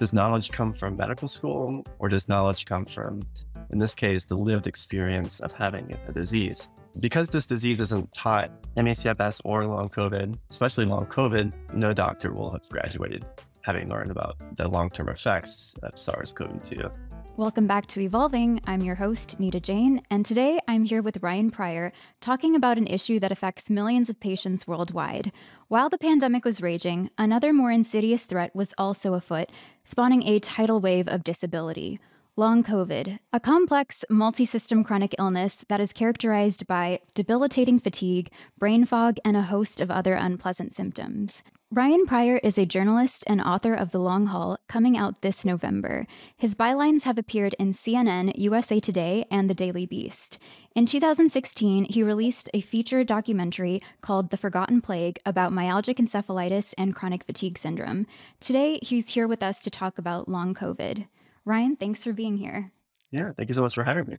Does knowledge come from medical school or does knowledge come from, in this case, the lived experience of having a disease? Because this disease isn't taught ME/CFS or long COVID, especially long COVID, no doctor will have graduated having learned about the long term effects of SARS CoV 2. Welcome back to Evolving. I'm your host, Nita Jain, and today I'm here with Ryan Prior talking about an issue that affects millions of patients worldwide. While the pandemic was raging, another more insidious threat was also afoot, spawning a tidal wave of disability. Long COVID, a complex, multi system chronic illness that is characterized by debilitating fatigue, brain fog, and a host of other unpleasant symptoms. Ryan Prior is a journalist and author of The Long Haul, coming out this November. His bylines have appeared in CNN, USA Today, and The Daily Beast. In 2016, he released a feature documentary called The Forgotten Plague about myalgic encephalitis and chronic fatigue syndrome. Today, he's here with us to talk about long COVID. Ryan, thanks for being here. Yeah, thank you so much for having me.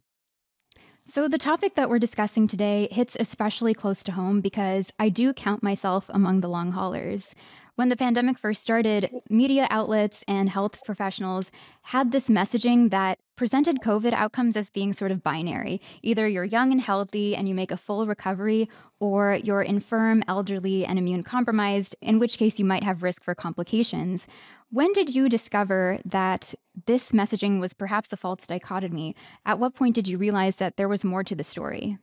So, the topic that we're discussing today hits especially close to home because I do count myself among the long haulers. When the pandemic first started, media outlets and health professionals had this messaging that presented COVID outcomes as being sort of binary. Either you're young and healthy and you make a full recovery, or you're infirm, elderly, and immune compromised, in which case you might have risk for complications. When did you discover that this messaging was perhaps a false dichotomy? At what point did you realize that there was more to the story?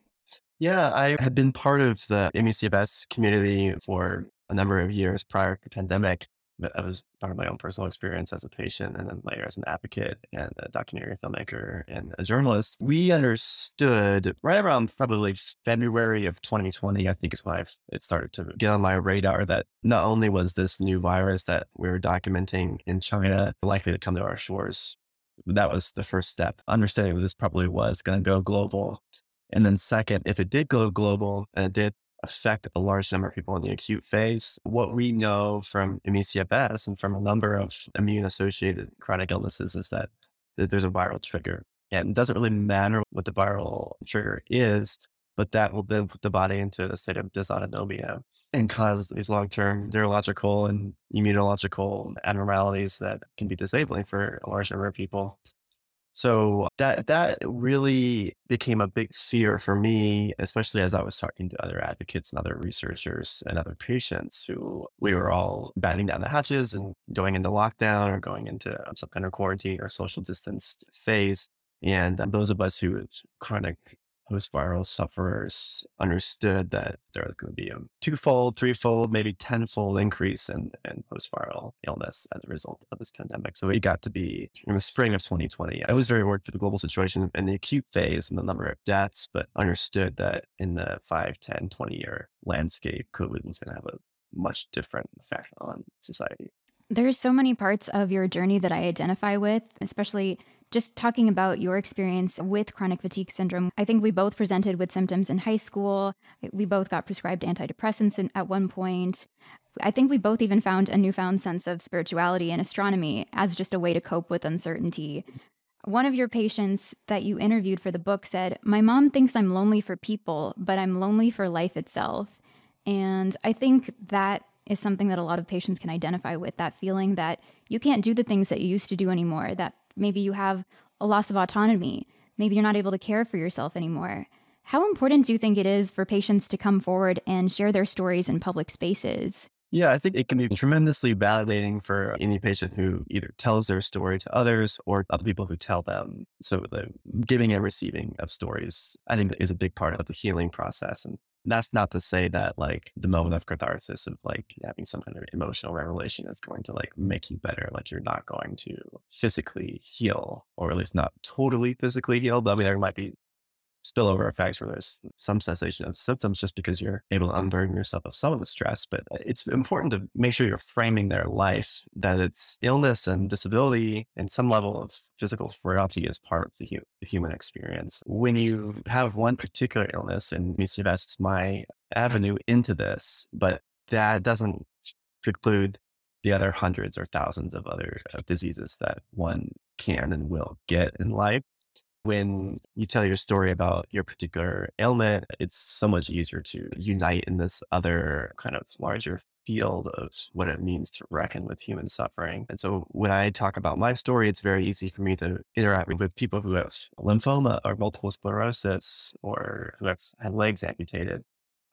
Yeah, I had been part of the ME/CFS community for a number of years prior to the pandemic. I was part of my own personal experience as a patient and then later as an advocate and a documentary filmmaker and a journalist. We understood right around probably February of 2020, I think is when it started to get on my radar that not only was this new virus that we were documenting in China likely to come to our shores, that was the first step. Understanding this probably was going to go global. And then second, if it did go global and it did affect a large number of people in the acute phase. What we know from ME/CFS and from a number of immune associated chronic illnesses is that, there's a viral trigger. And it doesn't really matter what the viral trigger is, but that will then put the body into a state of dysautonomia and cause these long term neurological and immunological abnormalities that can be disabling for a large number of people. So that that really became a big fear for me, especially as I was talking to other advocates and other researchers and other patients who we were all batting down the hatches and going into lockdown or going into some kind of quarantine or social distance phase. And um, those of us who had chronic post-viral sufferers understood that there was going to be a twofold, threefold, maybe tenfold increase in, in post-viral illness as a result of this pandemic. So it got to be in the spring of 2020. I was very worried for the global situation in the acute phase and the number of deaths, but understood that in the 5, 10, 20 year landscape, COVID was going to have a much different effect on society. There's so many parts of your journey that I identify with, especially just talking about your experience with chronic fatigue syndrome, I think we both presented with symptoms in high school. We both got prescribed antidepressants at one point. I think we both even found a newfound sense of spirituality and astronomy as just a way to cope with uncertainty. One of your patients that you interviewed for the book said, My mom thinks I'm lonely for people, but I'm lonely for life itself. And I think that is something that a lot of patients can identify with that feeling that you can't do the things that you used to do anymore, that Maybe you have a loss of autonomy. Maybe you're not able to care for yourself anymore. How important do you think it is for patients to come forward and share their stories in public spaces? Yeah, I think it can be tremendously validating for any patient who either tells their story to others or other people who tell them. So the giving and receiving of stories, I think is a big part of the healing process. And that's not to say that like the moment of catharsis of like having some kind of emotional revelation is going to like make you better. Like you're not going to physically heal, or at least not totally physically heal. But I mean, there might be spillover effects where there's some cessation of symptoms just because you're able to unburden yourself of some of the stress. But it's important to make sure you're framing their life that it's illness and disability and some level of physical frailty is part of the, hu- the human experience. When you have one particular illness, and ME/CFS is my avenue into this, but that doesn't preclude the other hundreds or thousands of other uh, diseases that one can and will get in life when you tell your story about your particular ailment, it's so much easier to unite in this other kind of larger field of what it means to reckon with human suffering. And so when I talk about my story, it's very easy for me to interact with people who have lymphoma or multiple sclerosis or who have had legs amputated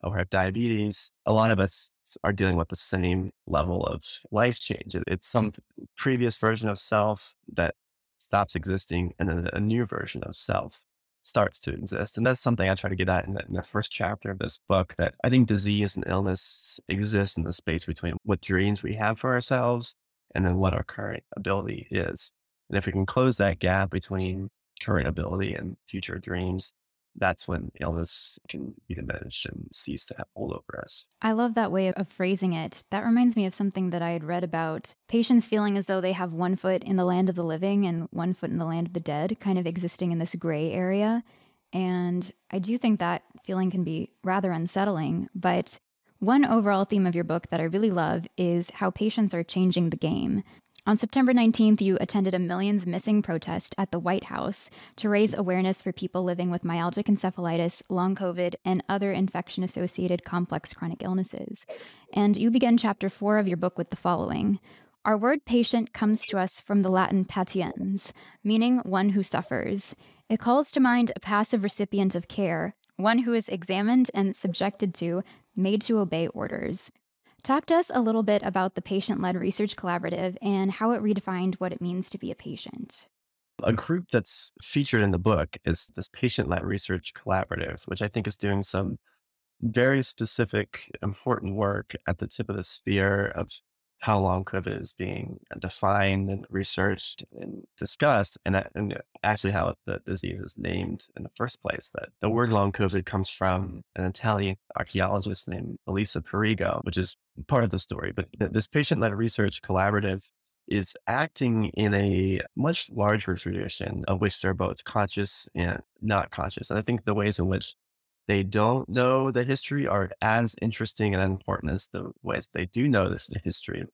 or have diabetes. A lot of us are dealing with the same level of life change. It's some previous version of self that stops existing and then a new version of self starts to exist. And that's something I try to get at in the, in the, first chapter of this book that I think disease and illness exist in the space between what dreams we have for ourselves and then what our current ability is. And if we can close that gap between current ability and future dreams, that's when illness can be diminished and cease to have hold over us. I love that way of phrasing it. That reminds me of something that I had read about patients feeling as though they have one foot in the land of the living and one foot in the land of the dead, kind of existing in this gray area. And I do think that feeling can be rather unsettling. But one overall theme of your book that I really love is how patients are changing the game. On September 19th, you attended a Millions Missing protest at the White House to raise awareness for people living with myalgic encephalitis, long COVID, and other infection associated complex chronic illnesses. And you begin chapter four of your book with the following Our word patient comes to us from the Latin patiens, meaning one who suffers. It calls to mind a passive recipient of care, one who is examined and subjected to, made to obey orders. Talk to us a little bit about the Patient Led Research Collaborative and how it redefined what it means to be a patient. A group that's featured in the book is this Patient Led Research Collaborative, which I think is doing some very specific, important work at the tip of the spear of how long COVID is being defined and researched and discussed, and, uh, and actually how the disease is named in the first place. That the word long COVID comes from an Italian archaeologist named Elisa Perego, which is part of the story. But this patient led research collaborative is acting in a much larger tradition of which they're both conscious and not conscious. And I think the ways in which they don't know the history are as interesting and important as the ways they do know this history.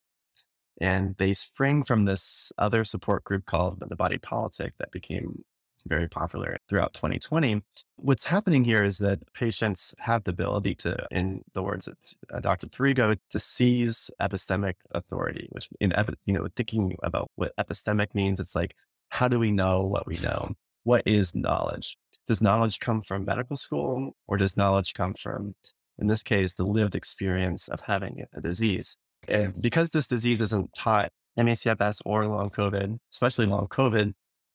And they spring from this other support group called the Body Politic that became very popular throughout 2020. What's happening here is that patients have the ability to, in the words of uh, Dr. Perego, to seize epistemic authority, which in, you know, thinking about what epistemic means, it's like, how do we know what we know? What is knowledge? does knowledge come from medical school or does knowledge come from, in this case, the lived experience of having a disease? And because this disease isn't taught, ME/CFS or long COVID, especially long COVID,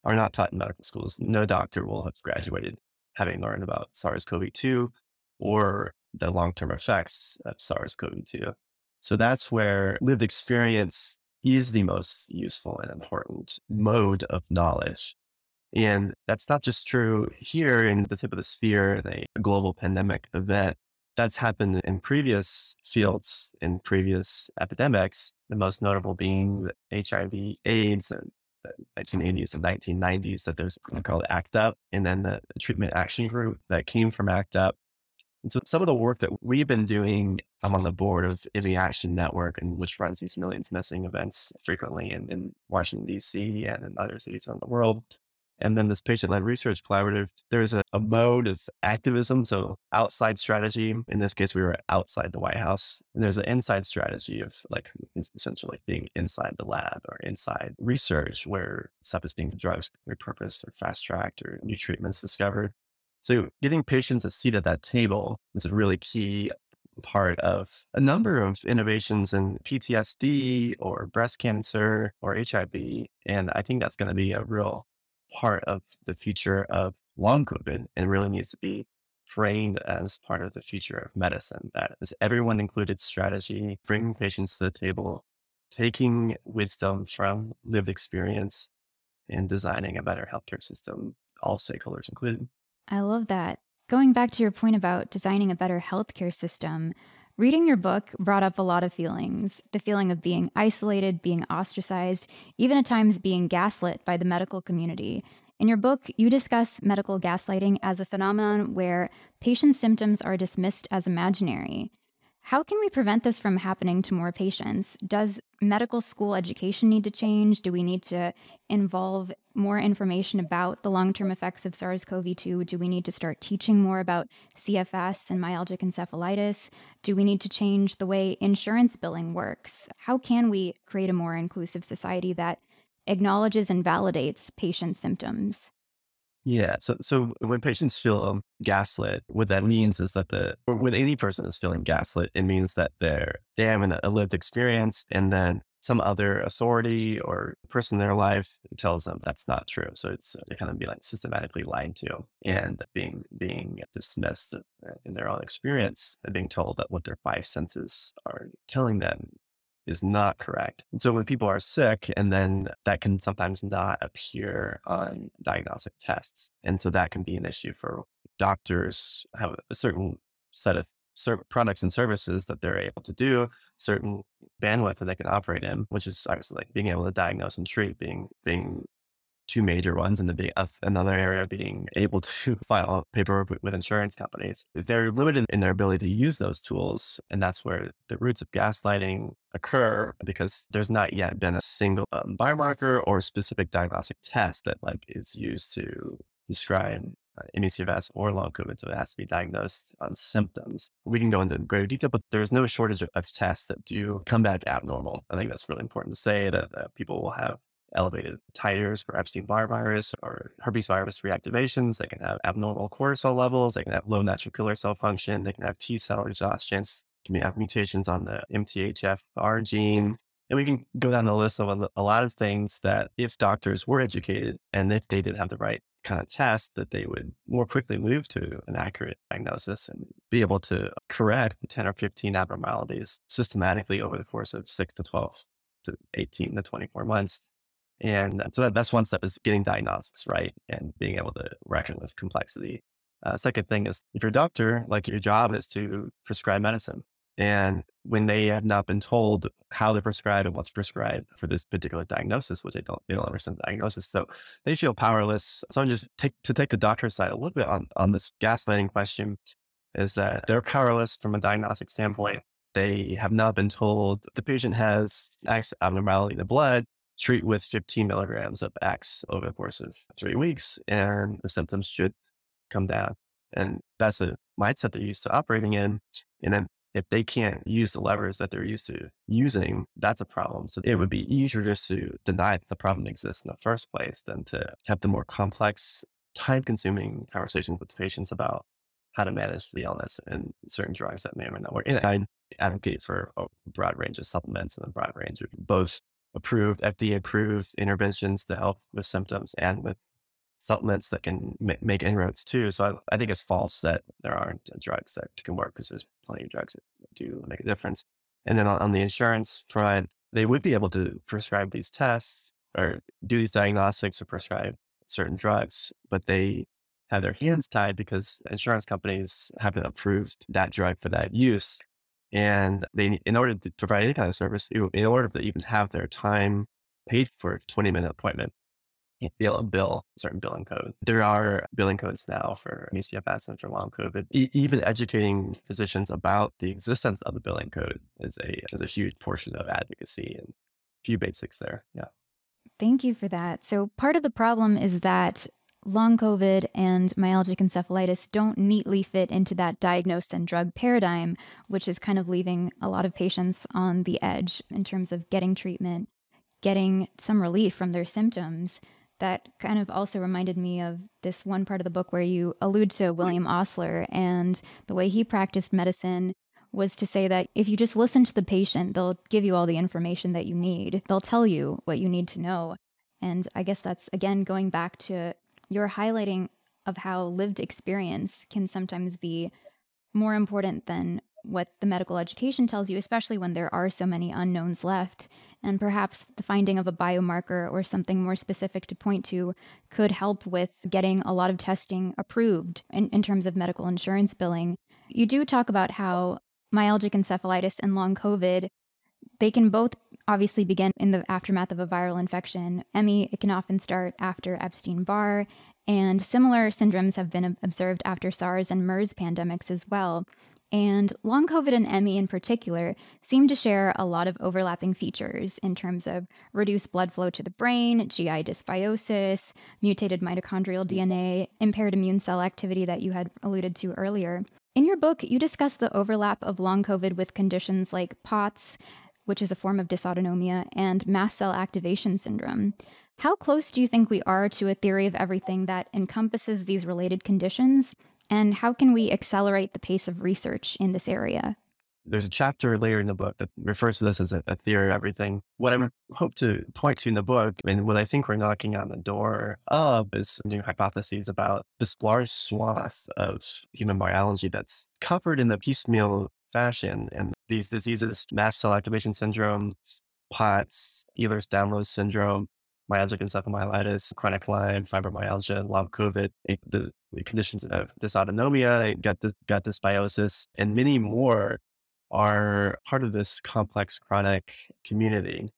are not taught in medical schools. No doctor will have graduated having learned about SARS CoV 2 or the long term effects of SARS CoV 2. So that's where lived experience is the most useful and important mode of knowledge. And that's not just true here in the tip of the spear, the global pandemic event. That's happened in previous fields, in previous epidemics, the most notable being HIV, AIDS, and 1980s and 1990s, that there's something called ACT UP, and then the treatment action group that came from ACT UP. And so some of the work that we've been doing, I'm on the board of ME Action Network, and which runs these millions missing events frequently in, in Washington, D.C. and in other cities around the world. And then this patient led research collaborative, there's a, a, mode of activism. So outside strategy, in this case, we were outside the White House. And there's an inside strategy of like essentially being inside the lab or inside research where stuff is being drugs repurposed or fast tracked or new treatments discovered. So getting patients a seat at that table is a really key part of a number of innovations in PTSD or breast cancer or HIV. And I think that's going to be a real part of the future of long COVID and really needs to be framed as part of the future of medicine. That is everyone included strategy, bringing patients to the table, taking wisdom from lived experience and designing a better healthcare system, all stakeholders included. I love that. Going back to your point about designing a better healthcare system, Reading your book brought up a lot of feelings the feeling of being isolated, being ostracized, even at times being gaslit by the medical community. In your book, you discuss medical gaslighting as a phenomenon where patients' symptoms are dismissed as imaginary. How can we prevent this from happening to more patients? Does medical school education need to change? Do we need to involve more information about the long term effects of SARS CoV 2? Do we need to start teaching more about CFS and myalgic encephalitis? Do we need to change the way insurance billing works? How can we create a more inclusive society that acknowledges and validates patient symptoms? Yeah. So, so when patients feel um, gaslit, what that means is that the, when any person is feeling gaslit, it means that they're, they have an, uh, a lived experience and then some other authority or person in their life tells them that's not true. So it's they kind of be like systematically lied to and being, being dismissed uh, in their own experience and being told that what their five senses are telling them is not correct. And so when people are sick, and then that can sometimes not appear on diagnostic tests. And so that can be an issue for doctors have a certain set of products and services that they're able to do, certain bandwidth that they can operate in, which is obviously like being able to diagnose and treat, being being two major ones, and the big, another area being able to file paperwork with, with insurance companies. They're limited in their ability to use those tools, and that's where the roots of gaslighting occur because there's not yet been a single um, biomarker or specific diagnostic test that like is used to describe uh, ME/CFS or long COVID, so it has to be diagnosed on symptoms. We can go into greater detail, but there's no shortage of tests that do come back abnormal. I think that's really important to say that, that people will have elevated titers for Epstein-Barr virus or herpes virus reactivations. They can have abnormal cortisol levels. They can have low natural killer cell function. They can have T cell exhaustion. Can have mutations on the MTHFR gene. And we can go down the list of a lot of things that if doctors were educated and if they didn't have the right kind of test, that they would more quickly move to an accurate diagnosis and be able to correct 10 or 15 abnormalities systematically over the course of six to 12 to 18 to 24 months and so that, that's one step is getting diagnostics right and being able to reckon with complexity. Uh, second thing is if you're a doctor, like your job is to prescribe medicine. And when they have not been told how to prescribe and what's prescribed for this particular diagnosis, which they don't, they don't understand the diagnosis. So they feel powerless. So I'm just take, to take the doctor's side a little bit on, on this gaslighting question is that they're powerless from a diagnostic standpoint. They have not been told the patient has X abnormality in the blood treat with 15 milligrams of X over the course of three weeks, and the symptoms should come down. And that's a mindset they're used to operating in. And then if they can't use the levers that they're used to using, that's a problem. So it would be easier just to deny that the problem exists in the first place than to have the more complex, time consuming conversations with patients about how to manage the illness and certain drugs that may or may not work. And I advocate for a broad range of supplements and a broad range of both approved, FDA approved interventions to help with symptoms and with supplements that can make inroads too. So I, I, think it's false that there aren't drugs that can work because there's plenty of drugs that do make a difference. And then on, on the insurance front, they would be able to prescribe these tests or do these diagnostics or prescribe certain drugs, but they have their hands tied because insurance companies haven't approved that drug for that use. And they, in order to provide any kind of service, in order to even have their time paid for a 20 minute appointment, bill a certain billing code. There are billing codes now for ME/CFS and for long COVID. E- even educating physicians about the existence of the billing code is a is a huge portion of advocacy and a few basics there. Yeah. Thank you for that. So part of the problem is that long COVID and myalgic encephalitis don't neatly fit into that diagnosed and drug paradigm, which is kind of leaving a lot of patients on the edge in terms of getting treatment, getting some relief from their symptoms. That kind of also reminded me of this one part of the book where you allude to William Osler and the way he practiced medicine was to say that if you just listen to the patient, they'll give you all the information that you need. They'll tell you what you need to know. And I guess that's again going back to your highlighting of how lived experience can sometimes be more important than what the medical education tells you, especially when there are so many unknowns left. And perhaps the finding of a biomarker or something more specific to point to could help with getting a lot of testing approved in, in terms of medical insurance billing. You do talk about how myalgic encephalitis and long COVID, they can both obviously begin in the aftermath of a viral infection. ME, it can often start after Epstein Barr, and similar syndromes have been observed after SARS and MERS pandemics as well. And long COVID and ME in particular seem to share a lot of overlapping features in terms of reduced blood flow to the brain, GI dysbiosis, mutated mitochondrial DNA, impaired immune cell activity that you had alluded to earlier. In your book, you discuss the overlap of long COVID with conditions like POTS, which is a form of dysautonomia, and mast cell activation syndrome. How close do you think we are to a theory of everything that encompasses these related conditions? And how can we accelerate the pace of research in this area? There's a chapter later in the book that refers to this as a, a theory of everything. What I hope to point to in the book, and what I think we're knocking on the door of, is new hypotheses about this large swath of human biology that's covered in the piecemeal fashion. And these diseases, mast cell activation syndrome, POTS, Ehlers-Danlos syndrome, myalgic encephalomyelitis, chronic Lyme, fibromyalgia, long COVID, eh, the, the, conditions of dysautonomia, eh, gut, gut dysbiosis, and many more are part of this complex chronic community.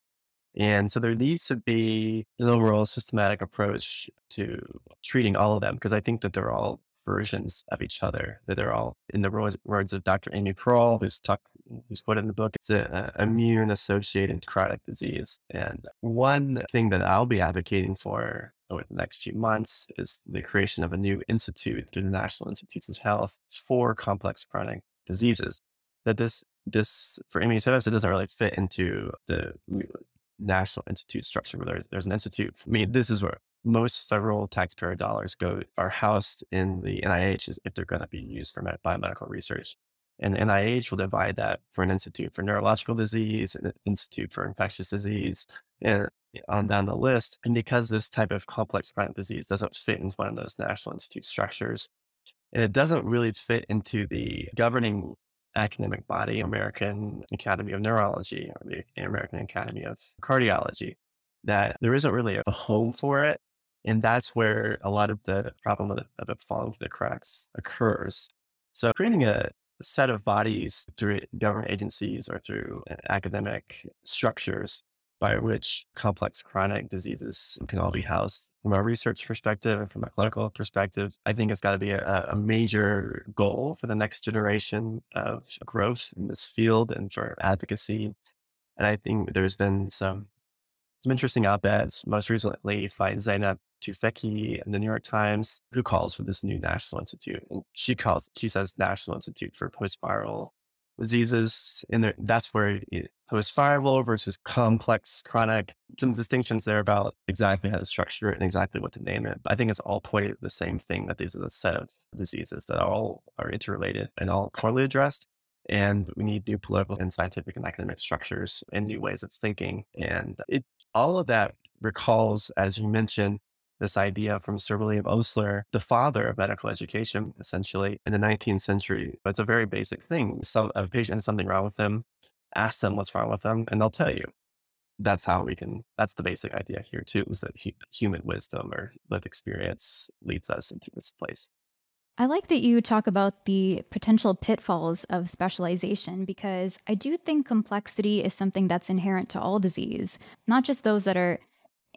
And so there needs to be an overall systematic approach to treating all of them because I think that they're all versions of each other. That they're all, in the words of Dr. Amy Proal, who's talk, who's quoted in the book, it's an uh, immune associated chronic disease. And one thing that I'll be advocating for over the next few months is the creation of a new institute through the National Institutes of Health for complex chronic diseases. That this this for ME/CFS, it doesn't really fit into the uh, National Institute structure where there's, there's an institute. I mean, this is where most federal taxpayer dollars go are housed in the NIH if they're going to be used for biomedical research. And NIH will divide that for an institute for neurological disease, an institute for infectious disease, and on down the list. And because this type of complex chronic disease doesn't fit into one of those national institute structures, and it doesn't really fit into the governing academic body, American Academy of Neurology or the American Academy of Cardiology, that there isn't really a home for it and that's where a lot of the problem of, it falling through the cracks occurs. So creating a set of bodies through government agencies or through uh, academic structures by which complex chronic diseases can all be housed from a research perspective and from a clinical perspective, I think it's got to be a, a, major goal for the next generation of growth in this field and for advocacy. And I think there's been some some interesting op-eds, most recently by Zeynep Tufekci in the New York Times, who calls for this new national institute. And she calls, she says National Institute for Post-Viral Diseases. And that's where post-viral versus complex chronic, some distinctions there about exactly how to structure it and exactly what to name it. But I think it's all pointed at the same thing that these are the set of diseases that all are interrelated and all poorly addressed. And we need new political and scientific and academic structures and new ways of thinking. And it all of that recalls, as you mentioned, this idea from Sir William Osler, the father of medical education, essentially in the 19th century. It's a very basic thing. So a patient has something wrong with them, ask them what's wrong with them, and they'll tell you. That's how we can, that's the basic idea here too, is that human wisdom or lived experience leads us into this place. I like that you talk about the potential pitfalls of specialization because I do think complexity is something that's inherent to all disease, not just those that are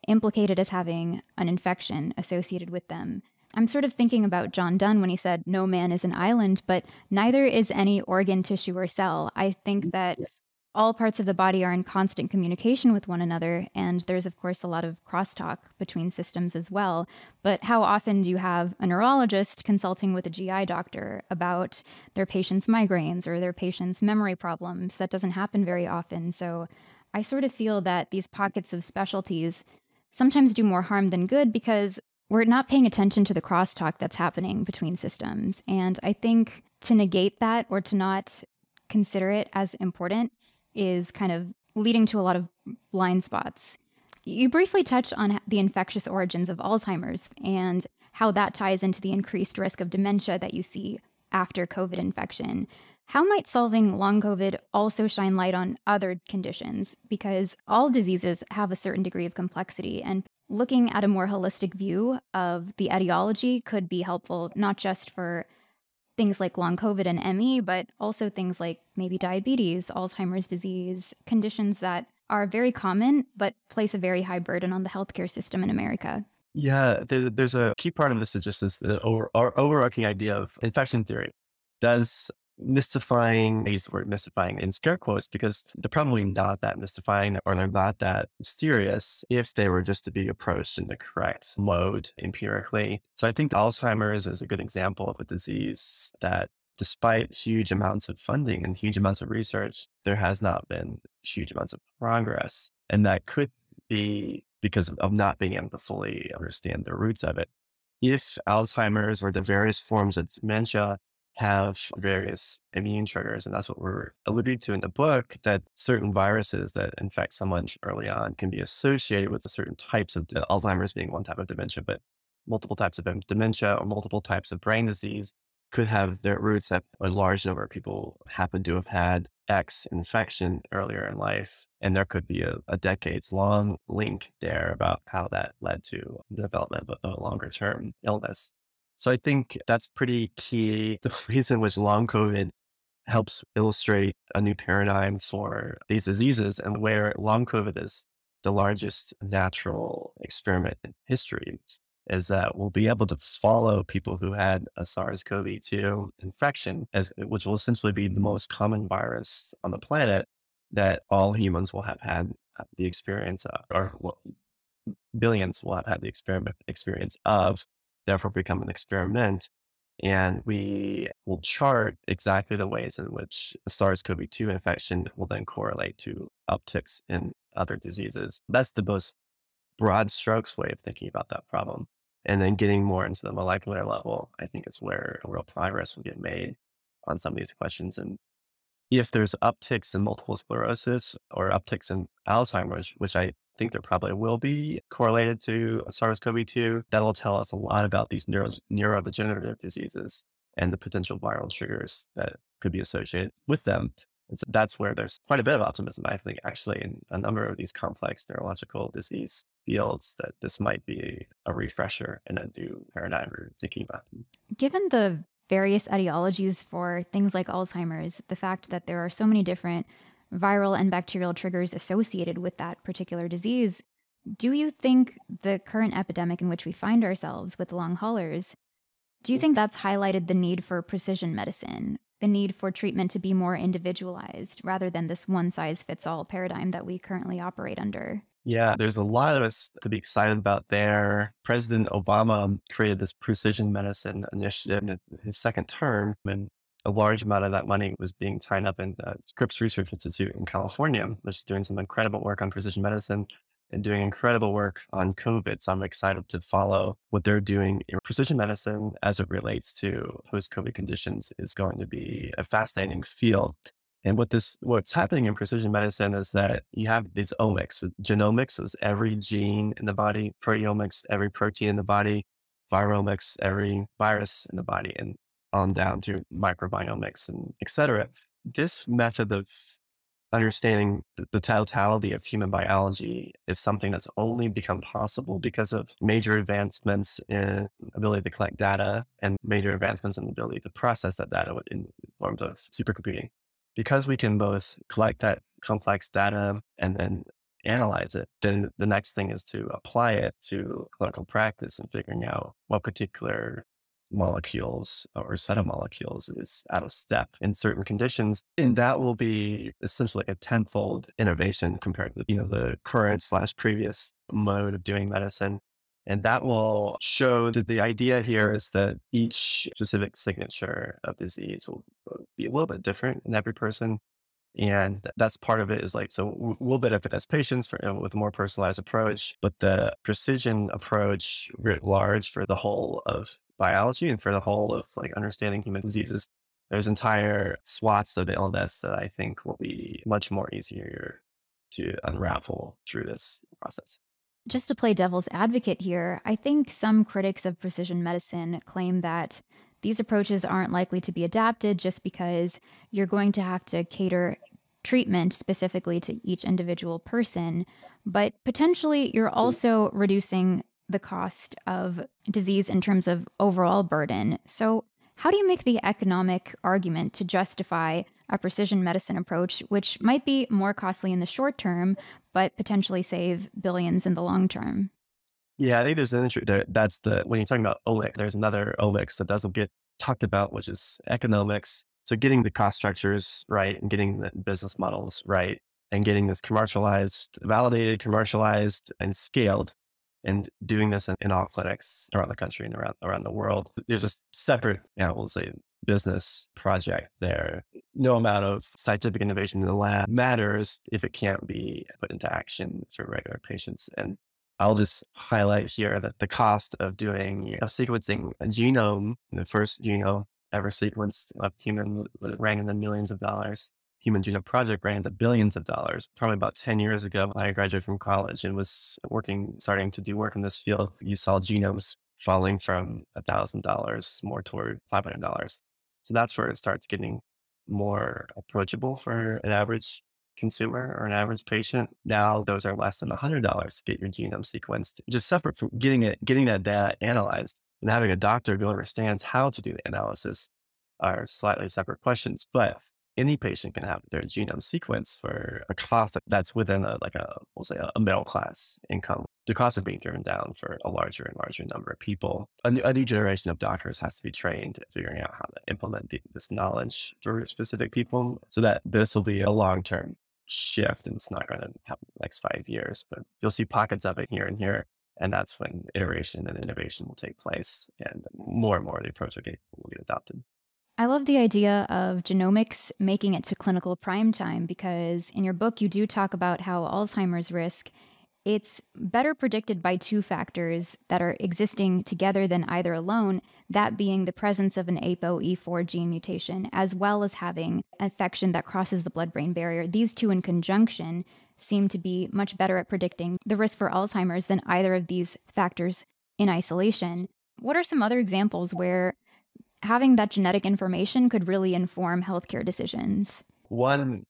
implicated as having an infection associated with them. I'm sort of thinking about John Donne when he said, No man is an island, but neither is any organ, tissue, or cell. I think mm, that yes all parts of the body are in constant communication with one another. And there's, of course, a lot of crosstalk between systems as well. But how often do you have a neurologist consulting with a GI doctor about their patient's migraines or their patient's memory problems? That doesn't happen very often. So I sort of feel that these mm. pockets of specialties sometimes do more harm than good because we're not paying attention to the crosstalk that's happening between systems. And I think to negate that or to not consider it as important is kind of leading to a lot of blind spots. You briefly touched on the infectious origins of Alzheimer's and how that ties into the increased risk of dementia that you see after COVID infection. How might solving long COVID also shine light on other conditions? Because all diseases have a certain degree of complexity, and looking at a more holistic view of the etiology could be helpful, not just for things like long COVID and ME, but also things like maybe diabetes, Alzheimer's disease, conditions that are very common, but place a very high burden on the healthcare system in America. Yeah, there's, a key part of this is just this over, overarching idea of infection theory. Does mystifying. I use the word mystifying in scare quotes because they're probably not that mystifying or they're not that mysterious if they were just to be approached in the correct mode empirically. So I think Alzheimer's is a good example of a disease that despite huge amounts of funding and huge amounts of research, there has not been huge amounts of progress. And that could be because of not being able to fully understand the roots of it. If Alzheimer's or the various forms of dementia have various immune triggers. And that's what we're alluding to in the book that certain viruses that infect someone early on can be associated with certain types of Alzheimer's being one type of dementia, but multiple types of dementia or multiple types of brain disease could have their roots that a large number of people happen to have had X infection earlier in life. And there could be a, a decades long link there about how that led to the development of a longer term illness. So I think that's pretty key. The reason which long COVID helps illustrate a new paradigm for these diseases and where long COVID is the largest natural experiment in history is that we'll be able to follow people who had a SARS-CoV-2 infection, as, which will essentially be the most common virus on the planet that all humans will have had the experience of, or well, billions will have had the experiment experience of therefore become an experiment. And we will chart exactly the ways in which SARS CoV 2 infection will then correlate to upticks in other diseases. That's the most broad strokes way of thinking about that problem. And then getting more into the molecular level, I think is where real progress will get made on some of these questions. And if there's upticks in multiple sclerosis or upticks in Alzheimer's, which I think there probably will be correlated to SARS-CoV-2. That'll tell us a lot about these neuro, neurodegenerative diseases and the potential viral triggers that could be associated with them. And so that's where there's quite a bit of optimism, I think, actually, in a number of these complex neurological disease fields, that this might be a refresher and a new paradigm for thinking about. Given the various etiologies for things like Alzheimer's, the fact that there are so many different viral and bacterial triggers associated with that particular disease. Do you think the current epidemic in which we find ourselves with long haulers, do you think that's highlighted the need for precision medicine, the need for treatment to be more individualized rather than this one size fits all paradigm that we currently operate under? Yeah, there's a lot of us to be excited about there. President Obama created this precision medicine initiative in his second term. And a large amount of that money was being tied up in the Scripps Research Institute in California, which is doing some incredible work on precision medicine and doing incredible work on COVID. So I'm excited to follow what they're doing in precision medicine as it relates to post-COVID conditions is going to be a fascinating field. And what this, what's happening in precision medicine is that you have these omics, genomics is every gene in the body, proteomics, every protein in the body, viromics, every virus in the body. And on down to microbiomics and et cetera. This method of understanding the totality of human biology is something that's only become possible because of major advancements in ability to collect data and major advancements in the ability to process that data in forms of supercomputing. Because we can both collect that complex data and then analyze it, then the next thing is to apply it to clinical practice and figuring out what particular molecules or set of molecules is out of step in certain conditions. And that will be essentially a tenfold innovation compared to, you know, the current slash previous mode of doing medicine. And that will show that the idea here is that each specific signature of disease will uh, be a little bit different in every person. And that's part of it is like, so we'll benefit as patients for, with a more personalized approach, but the precision approach writ large for the whole of biology and for the whole of like understanding human diseases, there's entire swaths of illness that I think will be much more easier to unravel through this process. Just to play devil's advocate here, I think some critics of precision medicine claim that these approaches aren't likely to be adapted just because you're going to have to cater treatment specifically to each individual person, but potentially you're mm. also reducing the cost of disease in terms of overall burden. So, how do you make the economic argument to justify a precision medicine approach, which might be more costly in the short term, but potentially save billions in the long term? Yeah, I think there's an issue there. That's the when you're talking about omics, there's another omics that doesn't get talked about, which is economics. So getting the cost structures right and getting the business models right and getting this commercialized, validated, commercialized, and scaled and doing this in, in, all clinics around the country and around around the world. There's a separate, you know, we'll say business project there. No amount of scientific innovation in the lab matters if it can't be put into action for regular patients. And I'll just highlight here that the cost of doing you know, sequencing a genome, the first genome ever sequenced of human, rang in the millions of dollars. Human Genome Project ran into billions of dollars. Probably about 10 years ago, when I graduated from college and was working, starting to do work in this field. You saw genomes falling from $1,000 more toward $500. So that's where it starts getting more approachable for an average consumer or an average patient. Now those are less than $100 to get your genome sequenced, just separate from getting it, getting that data analyzed and having a doctor who understands how to do the analysis are slightly separate questions. But any patient can have their genome sequence for a cost that's within a, like a, we'll say a middle class income. The cost is being driven down for a larger and larger number of people. A new, a new generation of doctors has to be trained figuring out how to implement the, this knowledge for specific people so that this will be a long-term shift and it's not going to happen in the next five years, but you'll see pockets of it here and here. And that's when iteration and innovation will take place and more and more of the approach will get, will get adopted. I love the idea of genomics making it to clinical prime time because in your book, you do talk about how Alzheimer's risk it's better predicted by two factors that are existing together than either alone, that being the presence of an ApoE4 gene mutation, as well as having infection that crosses the blood brain barrier. These two in conjunction seem to be much better at predicting the risk for Alzheimer's than either of these factors in isolation. What are some other examples where having that genetic information could really inform healthcare decisions. One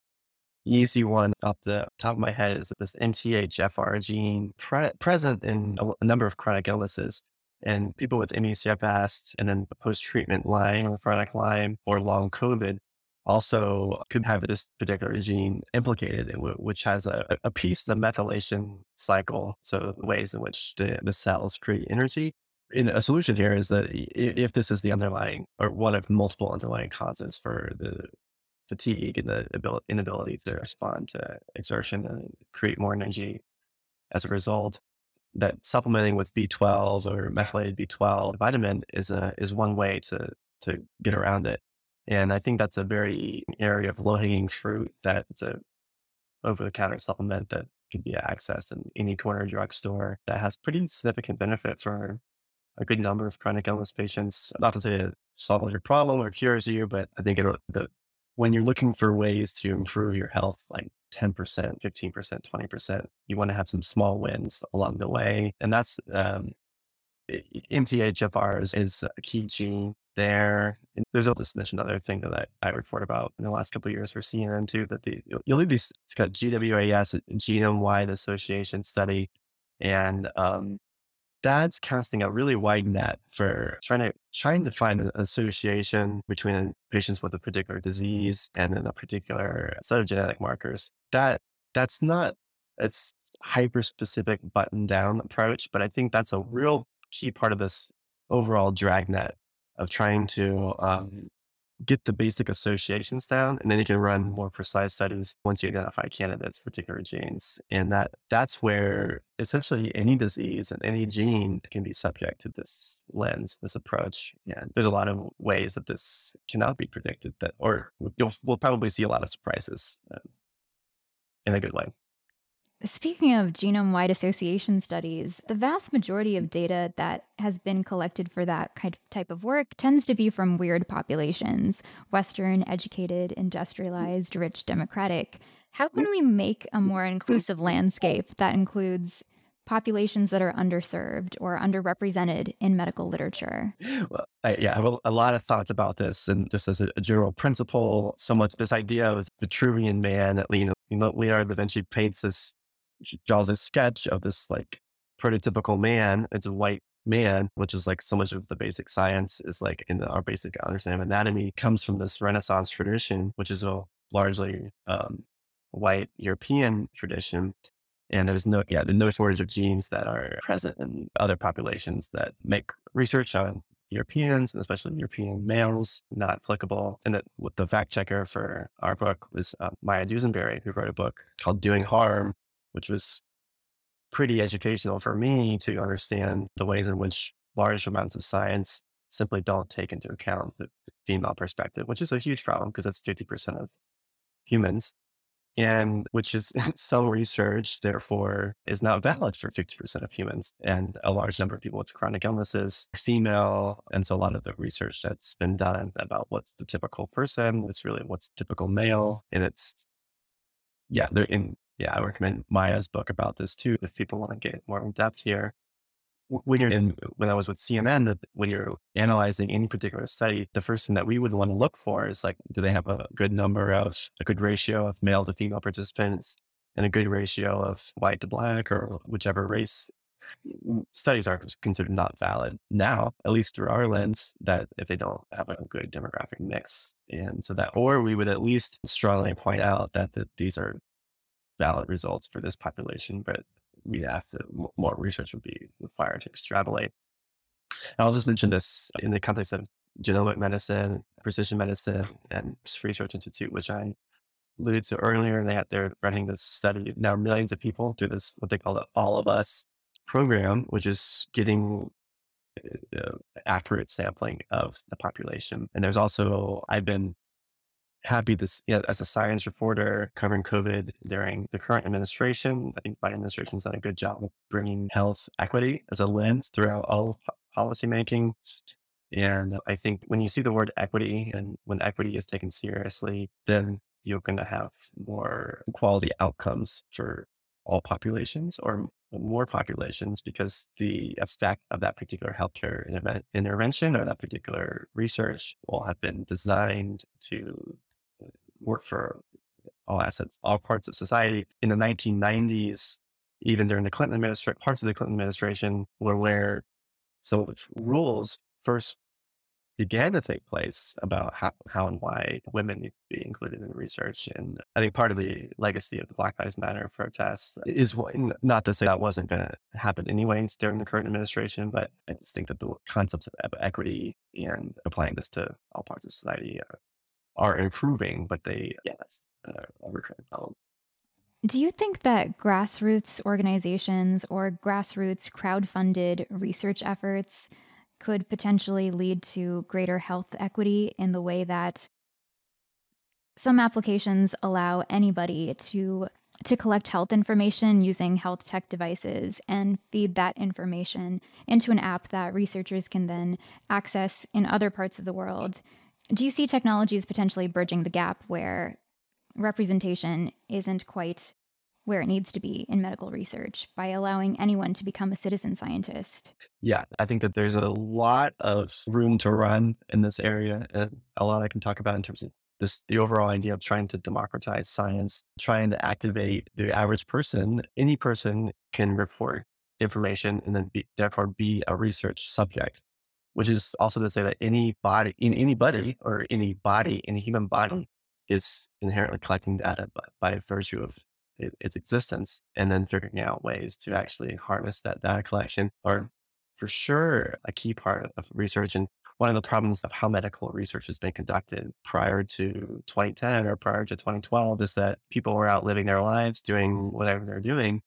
easy one off the top of my head is this MTHFR gene pre- present in a, number of chronic illnesses. And people with ME/CFS and then post-treatment Lyme or chronic Lyme or long COVID also could have this particular gene implicated, which has a, a piece of the methylation cycle. So ways in which the, the cells create energy in a solution here is that mm-hmm. if this is the underlying or one of multiple underlying causes for the fatigue and the ability, inability to respond to exertion and create more energy as a result, that supplementing with B12 or methylated B12 vitamin is a is one way to to get around it. And I think that's a very area of low hanging fruit that it's a over the counter supplement that can be accessed in any corner drugstore that has pretty significant benefit for a good number of chronic illness patients. Not to say it solves your problem or cures you, but I think it, the, when you're looking for ways to improve your health, like 10%, 15%, 20%, you want to have some small wins along the way. And that's, um, MTHFR is, is a key gene there. And there's also another thing that I, I report about in the last couple of years for CNN too, that the, you'll leave these, it's called GWAS, genome wide association study. And um, that's casting a really wide net for trying to trying to find an association between patients with a particular disease and then a particular set of genetic markers. That that's not it's hyper specific button down approach, but I think that's a real key part of this overall dragnet of trying to um, get the basic associations down and then you can run more precise studies once you identify candidates particular genes and that that's where essentially any disease and any gene can be subject to this lens this approach and there's a lot of ways that this cannot be predicted that or we'll probably see a lot of surprises uh, in a good way Speaking of genome wide association studies, the vast majority of data that has been collected for that kind of type of work tends to be from weird populations Western, educated, industrialized, rich, democratic. How can we make a more inclusive landscape that includes populations that are underserved or underrepresented in medical literature? Well, I, yeah, I have a, a, lot of thoughts about this. And just as a, a general principle, so much this idea of the Vitruvian man that you know, Leonardo da Vinci paints this draws a sketch of this like prototypical man. It's a white man, which is like so much of the basic science is like in the, our basic understanding of anatomy comes from this Renaissance tradition, which is a largely um, white European tradition. And there's no, yeah, there's no shortage of genes that are present in other populations that make research on Europeans and especially European males, not applicable. And that the fact checker for our book was uh, Maya Dusenberry, who wrote a book called Doing Harm, which was pretty educational for me to understand the ways in which large amounts of science simply don't take into account the female perspective, which is a huge problem because that's 50% of humans and which is some research, therefore, is not valid for 50% of humans. And a large number of people with chronic illnesses, female. And so a lot of the research that's been done about what's the typical person, it's really what's typical male. And it's, yeah, they're in, yeah, I recommend Maya's book about this too, if people want to get more in depth here when you're in, when I was with CNN, that when you're analyzing any particular study, the first thing that we would want to look for is like, do they have a good number of a good ratio of male to female participants and a good ratio of white to black or whichever race mm, studies are considered not valid now, at least through our lens, that if they don't have a good demographic mix. And so that, or we would at least strongly point out that, that these are valid results for this population, but we have to more research would be required to extrapolate. I'll just mention this in the context of genomic medicine, precision medicine, and Research Institute, which I alluded to earlier. They had, they're running this study now millions of people through this what they call the All of Us program, which is getting uh, accurate sampling of the population. And there's also I've been happy to, as a science reporter covering COVID during the current administration. I think Biden administration's done a good job of bringing health equity as a lens throughout all policymaking. And I think when you see the word equity and when equity is taken seriously, then you're going to have more quality outcomes for all populations or more populations because the effect of that particular healthcare intervention or that particular research will have been designed to work for all assets, all parts of society. In the 1990s, even during the Clinton administration, parts of the Clinton administration were where some of the rules first began to take place about how, how and why women need to be included in research. And I think part of the legacy of the Black Lives Matter protests is not to say that wasn't going to happen anyways during the current administration, but I just think that the concepts of equity and applying this to all parts of society are improving, but they, yeah, that's uh, a recurring problem. Do you think that grassroots organizations or grassroots crowd-funded research efforts could potentially lead to greater health equity in the way that some applications allow anybody to to collect health information using health tech devices and feed that information into an app that researchers can then access in other parts of the world do you see technology as potentially bridging the gap where representation isn't quite where it needs to be in medical research by allowing anyone to become a citizen scientist? Yeah, I think that there's a lot of room to run in this area, and a lot I can talk about in terms of this the overall idea of trying to democratize science, trying to activate the average person. Any person can report information and then be, therefore be a research subject which is also to say that any body, in any body or any body, any human body is inherently collecting data by, by virtue of it, its existence and then figuring out ways to actually harness that data collection are for sure a key part of research. And one of the problems of how medical research has been conducted prior to 2010 or prior to 2012 is that people were out living their lives doing whatever they're doing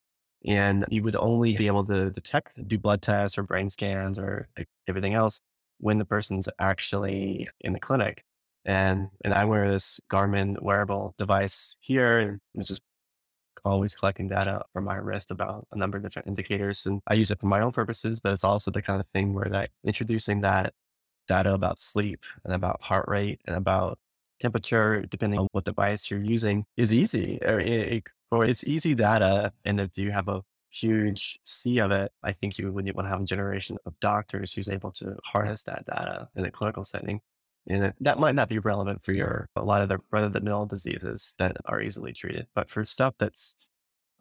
and you would only be able to detect, do blood tests or brain scans or everything else when the person's actually in the clinic. And, and I wear this Garmin wearable device here, which is always collecting data from my wrist about a number of different indicators. And I use it for my own purposes, but it's also the kind of thing where that introducing that data about sleep and about heart rate and about temperature, depending on what device you're using, is easy. It, or it's easy data. And if you have a huge sea of it, I think you would want to have a generation of doctors who's able to harness that data in a clinical setting. And that might not be relevant for your a lot of the rather the mill diseases that are easily treated. But for stuff that's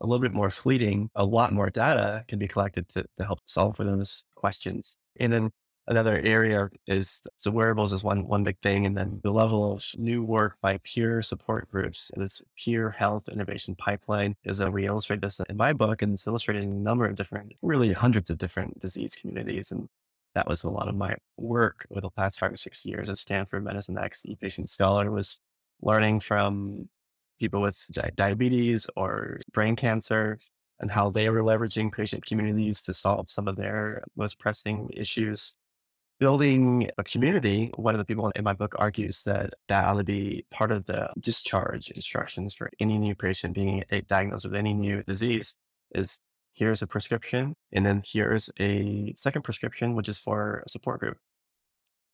a little bit more fleeting, a lot more data can be collected to, to help solve for those questions. And then Another area is so wearables is one one big thing, and then the level of new work by peer support groups. This peer health innovation pipeline is that we illustrate this in my book, and it's illustrated in a number of different, really hundreds of different disease communities. And that was a lot of my work over the past five or six years at Stanford Medicine X, e-patient scholar was learning from people with di- diabetes or brain cancer and how they were leveraging patient communities to solve some of their most pressing issues. Building a community, one of the people in my book argues that that ought to be part of the discharge instructions for any new patient being diagnosed with any new disease is here's a prescription, and then here's a second prescription, which is for a support group.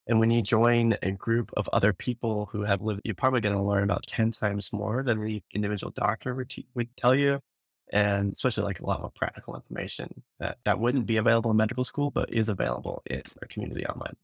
And when you join a group of other people who have lived, you're probably going to learn about 10 times more than the individual doctor would, t- would tell you. And especially like a lot more practical information that, that wouldn't be available in medical school, but is available in a community online.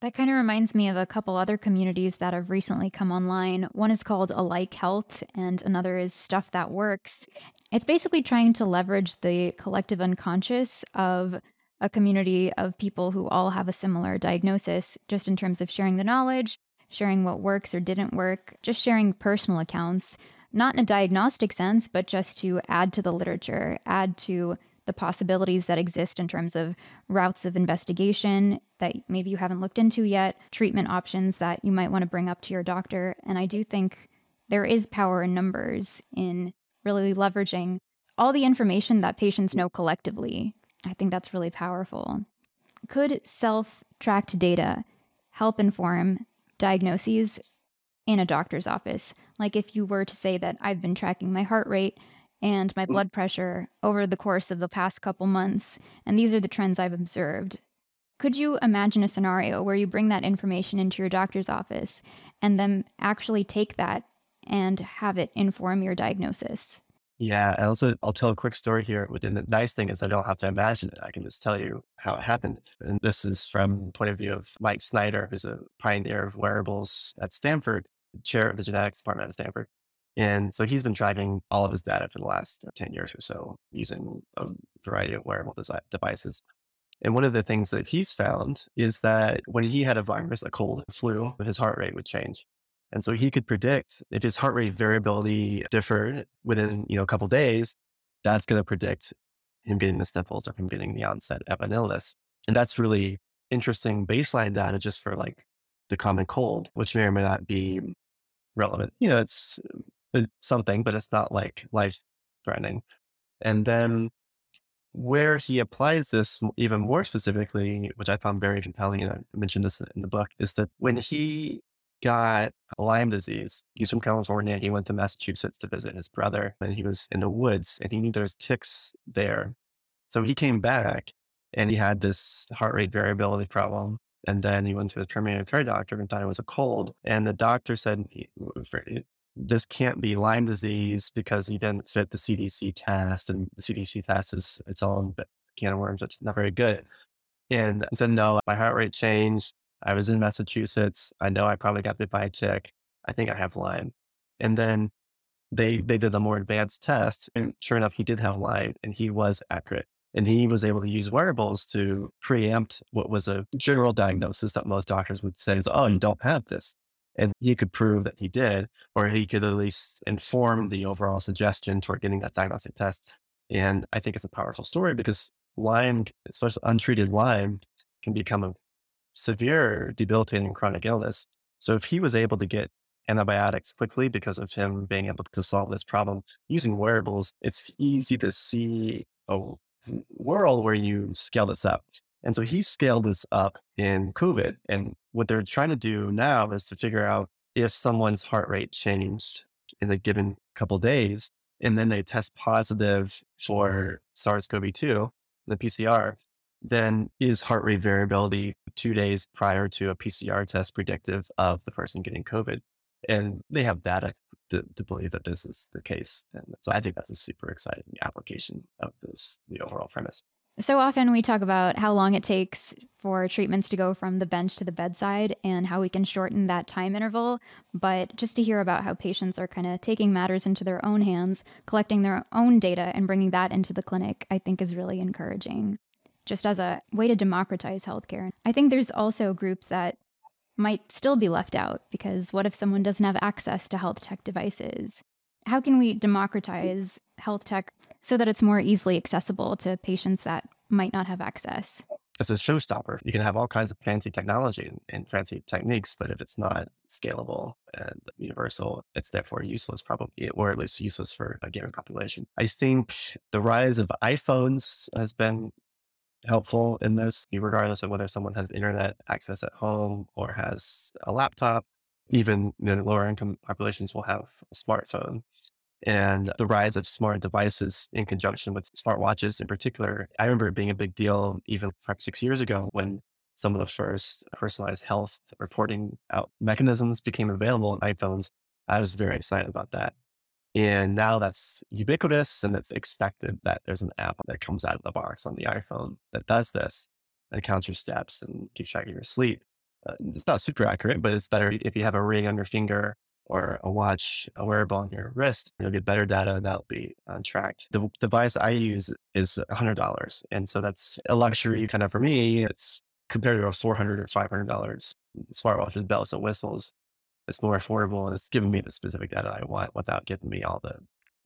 That kind of reminds me of a couple other communities that have recently come online. One is called Alike Health, and another is Stuff That Works. It's basically trying to leverage the collective unconscious of a community of people who all have a similar diagnosis, just in terms of sharing the knowledge, sharing what works or didn't work, just sharing personal accounts, not in a diagnostic sense, but just to add to the literature, add to the possibilities that exist in terms of routes of investigation that maybe you haven't looked into yet, treatment options that you might want to bring up to your doctor. And I do think there is power in numbers in really leveraging all the information that patients know collectively. I think that's really powerful. Could self tracked data help inform diagnoses in a doctor's office? Like if you were to say that I've been tracking my heart rate and my mm. blood pressure over the course of the past couple months. And these are the trends I've observed. Could you imagine a scenario where you bring that information into your doctor's office and then actually take that and have it inform your diagnosis? Yeah, and also I'll tell a quick story here. Within the nice thing is I don't have to imagine it. I can just tell you how it happened. And this is from the point of view of Mike Snyder, who's a pioneer of wearables at Stanford, chair of the genetics department at Stanford. And so he's been tracking all of his data for the last uh, 10 years or so using a variety of wearable desi- devices. And one of the things that he's found is that when he had a virus, a cold, flu, his heart rate would change. And so he could predict if his heart rate variability differed within, you know, a couple days, that's going to predict him getting the sniffles or him getting the onset of an illness. And that's really interesting baseline data just for like the common cold, which may or may not be relevant. You know, it's uh, something, but it's not like life threatening. And then where he applies this even more specifically, which I found very compelling, and I mentioned this in the book, is that when he got Lyme disease, he's from California. He went to Massachusetts to visit his brother, and he was in the woods, and he knew there was ticks there. So he came back, and he had this heart rate variability problem. And then he went to his primary care doctor and thought it was a cold. And the doctor said, this can't be Lyme disease because he didn't fit the CDC test, and the CDC test is its own can of worms. It's not very good. And I said, no, my heart rate changed. I was in Massachusetts. I know I probably got bit by a tick. I think I have Lyme. And then they they did a more advanced test, and sure enough, he did have Lyme, and he was accurate. And he was able to use wearables to preempt what was a general diagnosis that most doctors would say is, oh, you don't have this and he could prove that he did, or he could at least inform the overall suggestion toward getting that diagnostic test. And I think it's a powerful story because Lyme, especially untreated Lyme, can become a severe, debilitating chronic illness. So if he was able to get antibiotics quickly because of him being able to solve this problem using wearables, it's easy to see a world where you scale this up. And so he scaled this up in COVID. And what they're trying to do now is to figure out if someone's heart rate changed in a given couple days, and then they test positive for SARS CoV 2, the PCR, then is heart rate variability two days prior to a PCR test predictive of the person getting COVID? And they have data to, to believe that this is the case. And so I think that's a super exciting application of this, the overall premise. So often we talk about how long it takes for treatments to go from the bench to the bedside and how we can shorten that time interval. But just to hear about how patients are kind of taking matters into their own hands, collecting their own data, and bringing that into the clinic, I think is really encouraging. Just as a way to democratize healthcare. I think there's also groups that might still be left out because what if someone doesn't have access to health tech devices? How can we democratize health tech so that it's more easily accessible to patients that might not have access? it's a showstopper. You can have all kinds of fancy technology and, fancy techniques, but if it's not scalable and universal, it's therefore useless, probably, or at least useless for a given population. I think the rise of iPhones has been helpful in this, regardless of whether someone has internet access at home or has a laptop. Even the lower income populations will have a smartphone and the rise of smart devices in conjunction with smartwatches in particular. I remember it being a big deal even five, six years ago when some of the first personalized health reporting out mechanisms became available in iPhones. I was very excited about that. And now that's ubiquitous and it's expected that there's an app that comes out of the box on the iPhone that does this, and counts your steps and keeps track of your sleep. Uh, it's not super accurate, but it's better if you have a ring on your finger or a watch, a wearable on your wrist, you'll get better data and that'll be uh, tracked. The device I use is $100. And so that's a luxury kind of for me. It's compared to a 400 or $500 smartwatch with bells and whistles. It's more affordable and it's giving me the specific data I want without giving me all the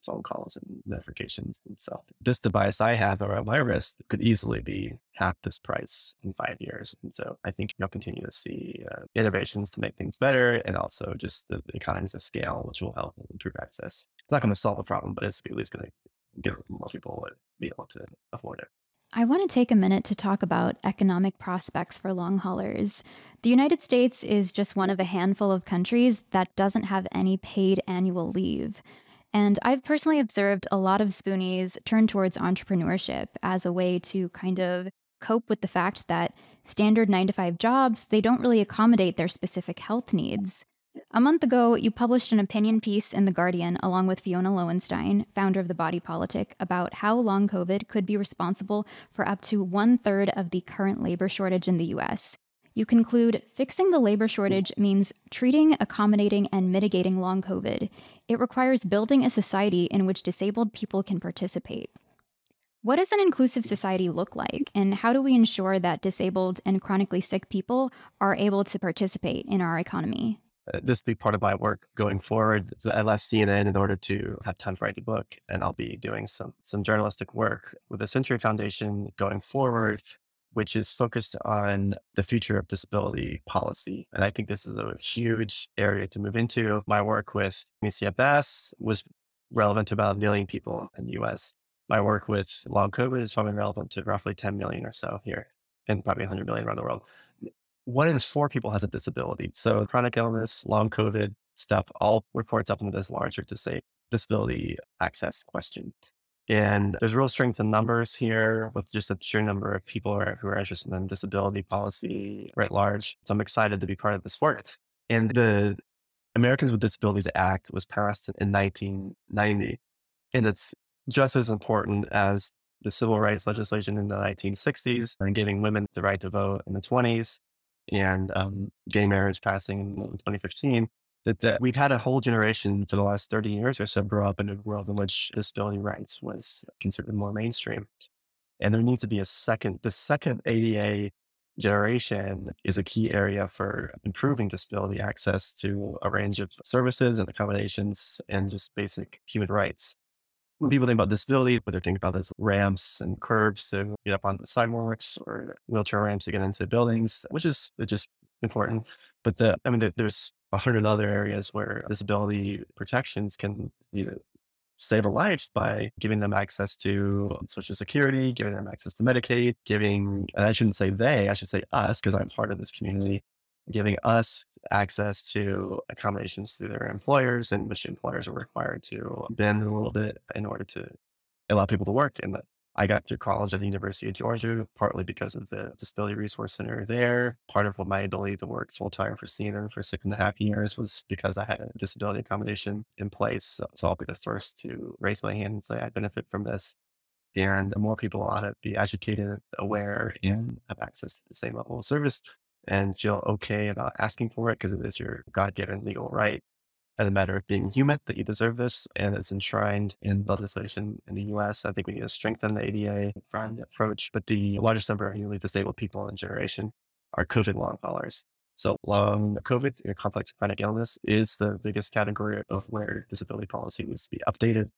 phone calls and notifications and stuff. This device I have around my wrist could easily be half this price in five years. And so I think you'll continue to see uh, innovations to make things better and also just the, the economies of scale, which will help improve access. It's not going to solve the problem, but it's at least going to get more people be able to afford it. I want to take a minute to talk about economic prospects for long haulers. The United States is just one of a handful of countries that doesn't have any paid annual leave. And I've personally observed a lot of spoonies turn towards entrepreneurship as a way to kind of cope with the fact that standard 9 to 5 jobs, they don't really accommodate their specific health needs. A month ago, you published an opinion piece in The Guardian along with Fiona Lowenstein, founder of The Body Politic, about how long COVID could be responsible for up to one third of the current labor shortage in the US. You conclude fixing the labor shortage means treating, accommodating, and mitigating long COVID. It requires building a society in which disabled people can participate. What does an inclusive society look like, and how do we ensure that disabled and chronically sick people are able to participate in our economy? Uh, this will be part of my work going forward. I left CNN in order to have time to write a book, and I'll be doing some some journalistic work with the Century Foundation going forward which is focused on the future of disability policy. And I think this is a huge area to move into. My work with ME/CFS was relevant to about a million people in the US. My work with long COVID is probably relevant to roughly 10 million or so here and probably 100 million around the world. One in four people has a disability. So chronic illness, long COVID stuff all reports up into this larger to say disability access question. And there's real strength in numbers here with just a sheer number of people who are, who are interested in disability policy writ large. So I'm excited to be part of this work. And the Americans with Disabilities Act was passed in 1990. And it's just as important as the civil rights legislation in the 1960s and giving women the right to vote in the 20s and um, gay marriage passing in 2015 that, that we've had a whole generation for the last 30 years or so grow up in a world in which disability rights was considered more mainstream. And there needs to be a second, the second ADA generation is a key area for improving disability access to a range of services and accommodations and just basic human rights. When people think about disability, what they're thinking about is ramps and curbs to get up on the sidewalks or wheelchair ramps to get into buildings, which is just important. But the, I mean, there's a hundred other areas where disability protections can know, save a life by giving them access to social security, giving them access to Medicaid, giving, and I shouldn't say they, I should say us, because I'm part of this community, giving us access to accommodations through their employers and which employers are required to bend a little bit in order to allow people to work the I got to college at the University of Georgia, partly because of the Disability Resource Center there. Part of what my ability to work full time for CNN for six and a half years was because I had a disability accommodation in place. So, so I'll be the first to raise my hand and say I benefit from this. And more people ought to be educated, aware, and have access to the same level of service and feel okay about asking for it because it is your God given legal right as a matter of being human that you deserve this and it's enshrined in legislation in the US. I think we need to strengthen the ADA front approach, but the largest number of newly disabled people in generation are COVID long haulers. So long COVID, complex chronic illness is the biggest category of where disability policy needs to be updated.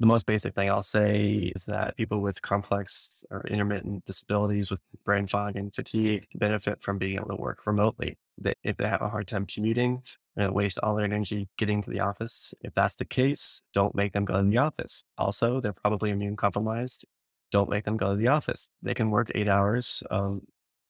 The most basic thing I'll say is that people with complex or intermittent disabilities with brain fog and fatigue benefit from being able to work remotely. That if they have a hard time commuting, and waste all their energy getting to the office. If that's the case, don't make them go to the office. Also, they're probably immune compromised. Don't make them go to the office. They can work eight hours, um,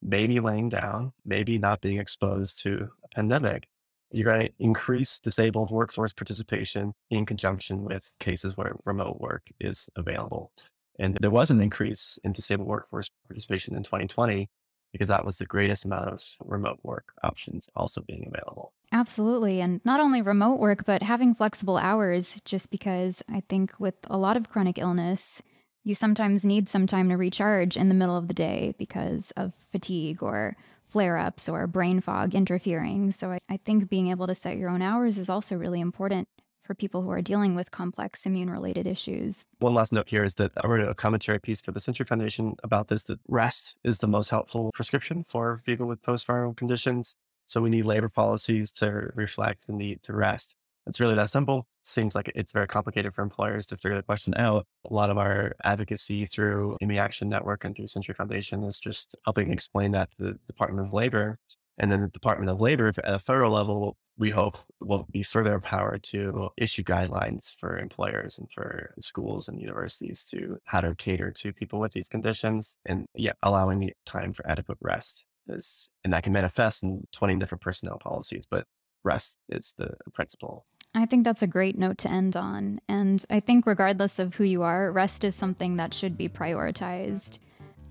maybe laying down, maybe not being exposed to a pandemic you're going to increase disabled workforce participation in conjunction with cases where remote work is available. And there was an increase in disabled workforce participation in 2020 because that was the greatest amount of remote work options also being available. Absolutely. And not only remote work, but having flexible hours, just because I think with a lot of chronic illness, you sometimes need some time to recharge in the middle of the day because of fatigue or flare ups or brain fog interfering. So I, I think being able to set your own hours is also really important for people who are dealing with complex immune related issues. One last note here is that I wrote a commentary piece for the Century Foundation about this that rest is the most helpful prescription for people with post viral conditions. So we need labor policies to reflect the need to rest. It's really that simple. Seems like it's very complicated for employers to figure the question out. A lot of our advocacy through ME Action Network and through Century Foundation is just helping explain that to the Department of Labor. And then the Department of Labor at a federal level, we hope will be further empowered to issue guidelines for employers and for schools and universities to how to cater to people with these conditions and yeah, allowing the time for adequate rest. Is, and that can manifest in 20 different personnel policies, but rest is the principle. I think that's a great note to end on. And I think, regardless of who you are, rest is something that should be prioritized.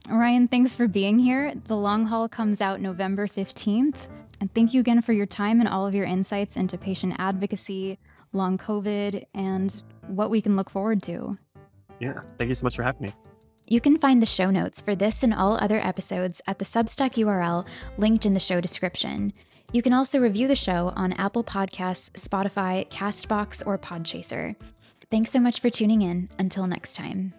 Ryan, thanks for being here. The Long Haul comes out November 15th. And thank you again for your time and all of your insights into patient advocacy, long COVID, and what we can look forward to. Yeah, thank you so much for having me. You can find the show notes for this and all other episodes at the Substack URL linked in the show description. You can also review the show on Apple Podcasts, Spotify, Castbox, or Podchaser. Thanks so much for tuning in. Until next time.